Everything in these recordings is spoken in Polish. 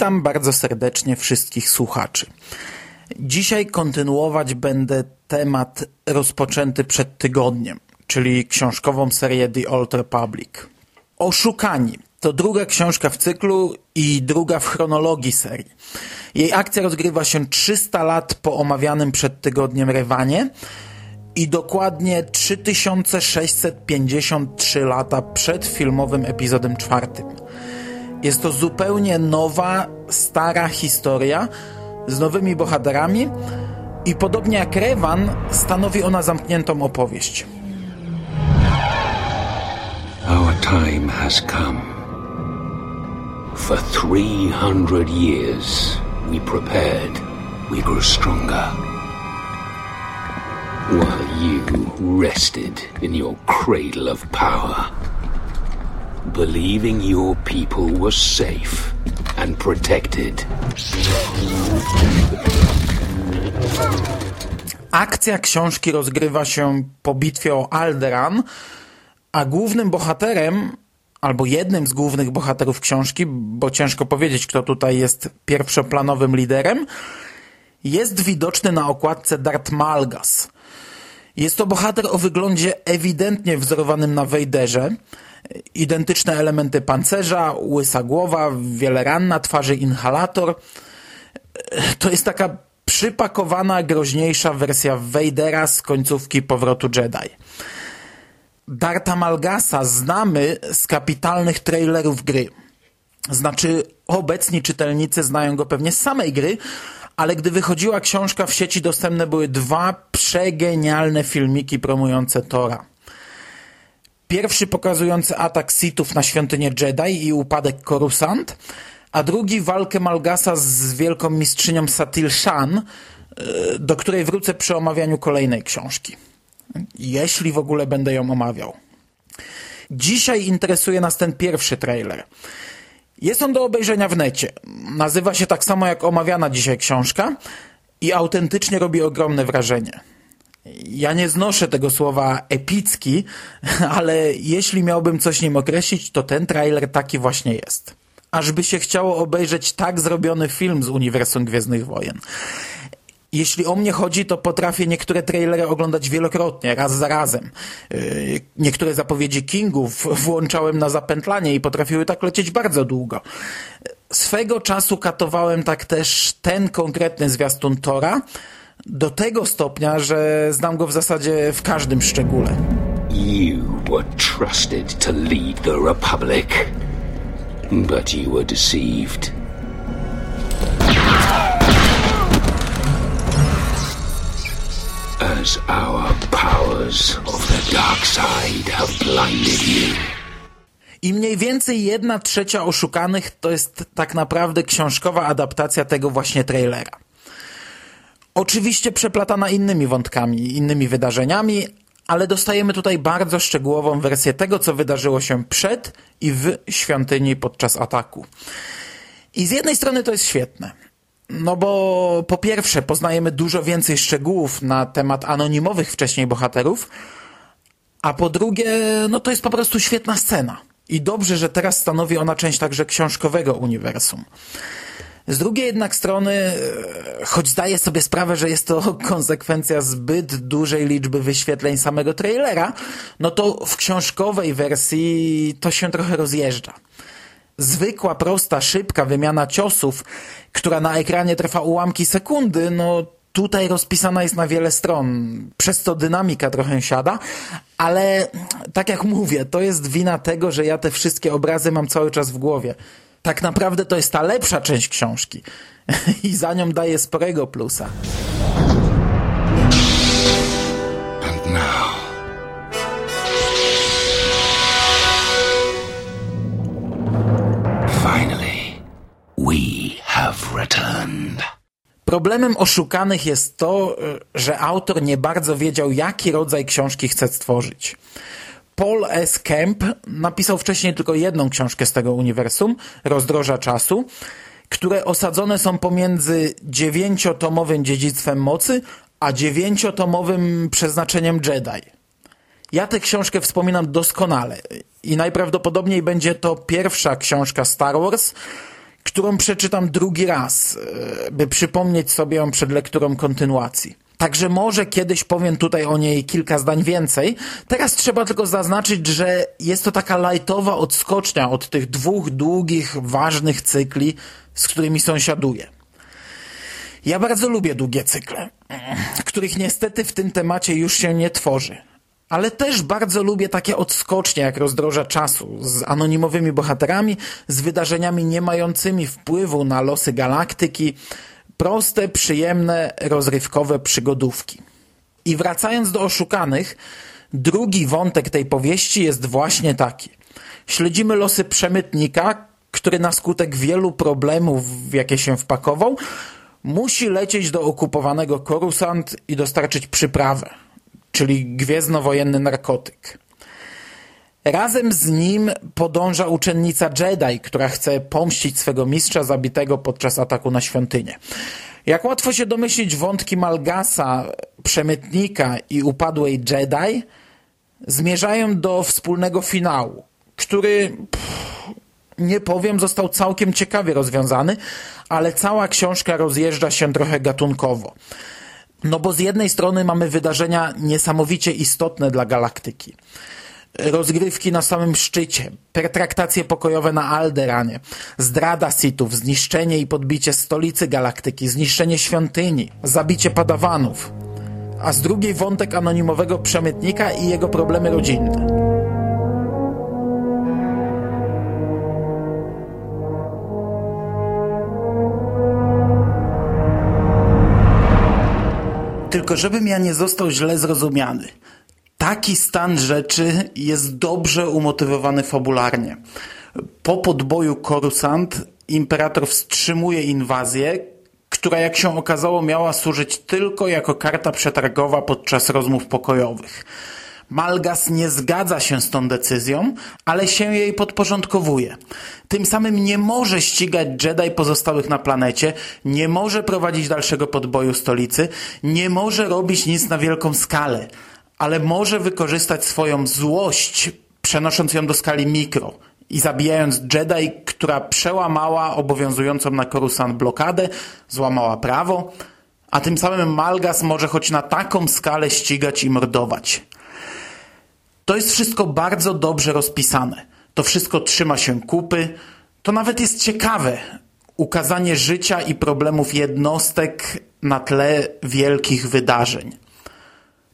Witam bardzo serdecznie wszystkich słuchaczy. Dzisiaj kontynuować będę temat rozpoczęty przed tygodniem, czyli książkową serię The Old Republic. Oszukani to druga książka w cyklu i druga w chronologii serii. Jej akcja rozgrywa się 300 lat po omawianym przed tygodniem Rewanie i dokładnie 3653 lata przed filmowym epizodem czwartym. Jest to zupełnie nowa, stara historia z nowymi bohaterami i podobnie jak Revan stanowi ona zamkniętą opowieść. Our time has come. For 300 years we prepared, we grew stronger. While you rested in your cradle of power believing your people were safe and protected. Akcja książki rozgrywa się po bitwie o Alderan, a głównym bohaterem, albo jednym z głównych bohaterów książki, bo ciężko powiedzieć, kto tutaj jest pierwszoplanowym liderem, jest widoczny na okładce Darth Malgas. Jest to bohater o wyglądzie ewidentnie wzorowanym na Wejderze, identyczne elementy pancerza, łysa głowa, wiele ran na twarzy, inhalator. To jest taka przypakowana, groźniejsza wersja Vadera z końcówki powrotu Jedi. Darta Malgasa znamy z kapitalnych trailerów gry. Znaczy, obecni czytelnicy znają go pewnie z samej gry, ale gdy wychodziła książka w sieci dostępne były dwa przegenialne filmiki promujące Tora. Pierwszy pokazujący atak Sithów na świątynię Jedi i upadek Coruscant, a drugi walkę Malgasa z wielką mistrzynią Satil Shan, e, do której wrócę przy omawianiu kolejnej książki. Jeśli w ogóle będę ją omawiał. Dzisiaj interesuje nas ten pierwszy trailer. Jest on do obejrzenia w necie. Nazywa się tak samo jak omawiana dzisiaj książka i autentycznie robi ogromne wrażenie. Ja nie znoszę tego słowa epicki, ale jeśli miałbym coś nim określić, to ten trailer taki właśnie jest. Ażby się chciało obejrzeć tak zrobiony film z uniwersum Gwiezdnych Wojen. Jeśli o mnie chodzi, to potrafię niektóre trailery oglądać wielokrotnie, raz za razem. Yy, niektóre zapowiedzi Kingów włączałem na zapętlanie i potrafiły tak lecieć bardzo długo. Swego czasu katowałem tak też ten konkretny zwiastun Tora, do tego stopnia, że znam go w zasadzie w każdym szczególe. You were trusted to lead the Republic, but you were deceived. As our powers of the dark side have blinded you. I mniej więcej jedna trzecia oszukanych to jest tak naprawdę książkowa adaptacja tego właśnie trailera. Oczywiście przeplatana innymi wątkami, innymi wydarzeniami, ale dostajemy tutaj bardzo szczegółową wersję tego, co wydarzyło się przed i w świątyni podczas ataku. I z jednej strony to jest świetne. No bo po pierwsze poznajemy dużo więcej szczegółów na temat anonimowych wcześniej bohaterów, a po drugie, no to jest po prostu świetna scena. I dobrze, że teraz stanowi ona część także książkowego uniwersum. Z drugiej jednak strony, e, choć zdaję sobie sprawę, że jest to konsekwencja zbyt dużej liczby wyświetleń samego trailera, no to w książkowej wersji to się trochę rozjeżdża. Zwykła, prosta, szybka wymiana ciosów, która na ekranie trwa ułamki sekundy, no tutaj rozpisana jest na wiele stron, przez co dynamika trochę siada, ale tak jak mówię, to jest wina tego, że ja te wszystkie obrazy mam cały czas w głowie tak naprawdę to jest ta lepsza część książki i za nią daje sporego plusa. And now. Finally, we have returned. Problemem oszukanych jest to, że autor nie bardzo wiedział, jaki rodzaj książki chce stworzyć. Paul S. Kemp napisał wcześniej tylko jedną książkę z tego uniwersum, Rozdroża Czasu, które osadzone są pomiędzy dziewięciotomowym dziedzictwem mocy, a dziewięciotomowym przeznaczeniem Jedi. Ja tę książkę wspominam doskonale i najprawdopodobniej będzie to pierwsza książka Star Wars, którą przeczytam drugi raz, e, by przypomnieć sobie ją przed lekturą kontynuacji. Także może kiedyś powiem tutaj o niej kilka zdań więcej. Teraz trzeba tylko zaznaczyć, że jest to taka lightowa odskocznia od tych dwóch długich, ważnych cykli, z którymi sąsiaduję. Ja bardzo lubię długie cykle, których niestety w tym temacie już się nie tworzy. Ale też bardzo lubię takie odskocznie jak rozdroża czasu, z anonimowymi bohaterami, z wydarzeniami nie mającymi wpływu na losy galaktyki, proste, przyjemne, rozrywkowe przygodówki. I wracając do oszukanych, drugi wątek tej powieści jest właśnie taki. Śledzimy losy przemytnika, który na skutek wielu problemów, w jakie się wpakował, musi lecieć do okupowanego Korusant i dostarczyć przyprawę, czyli gwiezdnowojenny narkotyk. Razem z nim podąża uczennica Jedi, która chce pomścić swego mistrza zabitego podczas ataku na świątynię. Jak łatwo się domyślić, wątki Malgasa, przemytnika i upadłej Jedi zmierzają do wspólnego finału, który, pff, nie powiem, został całkiem ciekawie rozwiązany, ale cała książka rozjeżdża się trochę gatunkowo. No bo z jednej strony mamy wydarzenia niesamowicie istotne dla galaktyki rozgrywki na samym szczycie, pertraktacje pokojowe na Alderanie, zdrada Sithów, zniszczenie i podbicie stolicy galaktyki, zniszczenie świątyni, zabicie padawanów, a z drugiej wątek anonimowego przemytnika i jego problemy rodzinne. Tylko żebym ja nie został źle zrozumiany – taki stan rzeczy jest dobrze umotywowany fabularnie. Po podboju Korusant imperator wstrzymuje inwazję, która jak się okazało miała służyć tylko jako karta przetargowa podczas rozmów pokojowych. Malgas nie zgadza się z tą decyzją, ale się jej podporządkowuje. Tym samym nie może ścigać Jedi pozostałych na planecie, nie może prowadzić dalszego podboju stolicy, nie może robić nic na wielką skalę ale może wykorzystać swoją złość, przenosząc ją do skali mikro i zabijając Jedi, która przełamała obowiązującą na Coruscant blokadę, złamała prawo, a tym samym Malgas może choć na taką skalę ścigać i mordować. To jest wszystko bardzo dobrze rozpisane. To wszystko trzyma się kupy. To nawet jest ciekawe. Ukazanie życia i problemów jednostek na tle wielkich wydarzeń.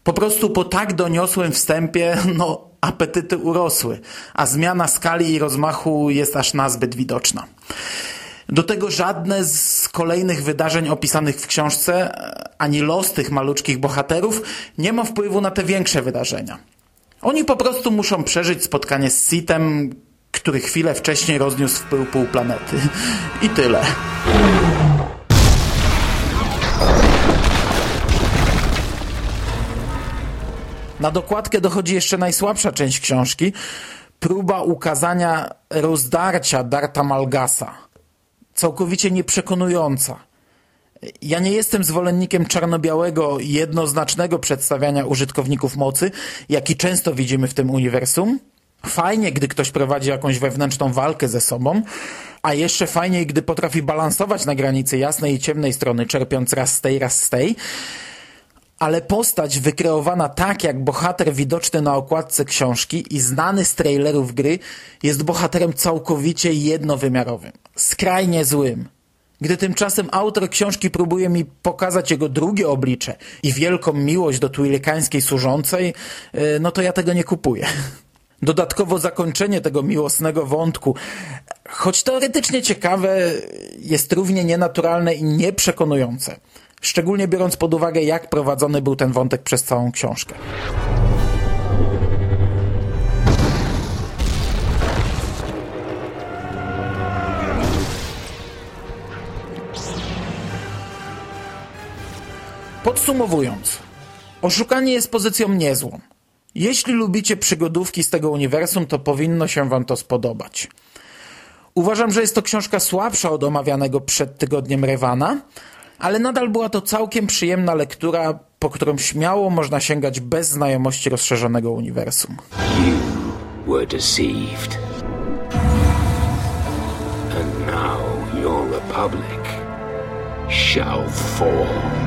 Po prostu po tak doniosłym wstępie, no, apetyty urosły, a zmiana skali i rozmachu jest aż nazbyt widoczna. Do tego żadne z kolejnych wydarzeń opisanych w książce, ani los tych maluczkich bohaterów nie ma wpływu na te większe wydarzenia. Oni po prostu muszą przeżyć spotkanie z Sitem, który chwilę wcześniej rozniósł w pył pół planety. I tyle. Na dokładkę dochodzi jeszcze najsłabsza część książki, próba ukazania rozdarcia Darta Malgasa. Całkowicie nieprzekonująca. Ja nie jestem zwolennikiem czarno-białego, jednoznacznego przedstawiania użytkowników mocy, jaki często widzimy w tym uniwersum. Fajnie, gdy ktoś prowadzi jakąś wewnętrzną walkę ze sobą, a jeszcze fajniej, gdy potrafi balansować na granicy jasnej i ciemnej strony, czerpiąc raz z tej, raz z tej ale postać wykreowana tak jak bohater widoczny na okładce książki i znany z trailerów gry jest bohaterem całkowicie jednowymiarowym, skrajnie złym. Gdy tymczasem autor książki próbuje mi pokazać jego drugie oblicze i wielką miłość do twilikańskiej służącej, e, no to ja tego nie kupuję. Dodatkowo zakończenie tego miłosnego wątku, choć teoretycznie ciekawe, jest równie nienaturalne i nieprzekonujące szczególnie biorąc pod uwagę, jak prowadzony był ten wątek przez całą książkę. Podsumowując, oszukanie jest pozycją niezłą. Jeśli lubicie przygodówki z tego uniwersum, to powinno się wam to spodobać. Uważam, że jest to książka słabsza od omawianego przed tygodniem Rewana, ale nadal była to całkiem przyjemna lektura, po którą śmiało można sięgać bez znajomości rozszerzonego uniwersum. You were deceived. And now Republic shall fall.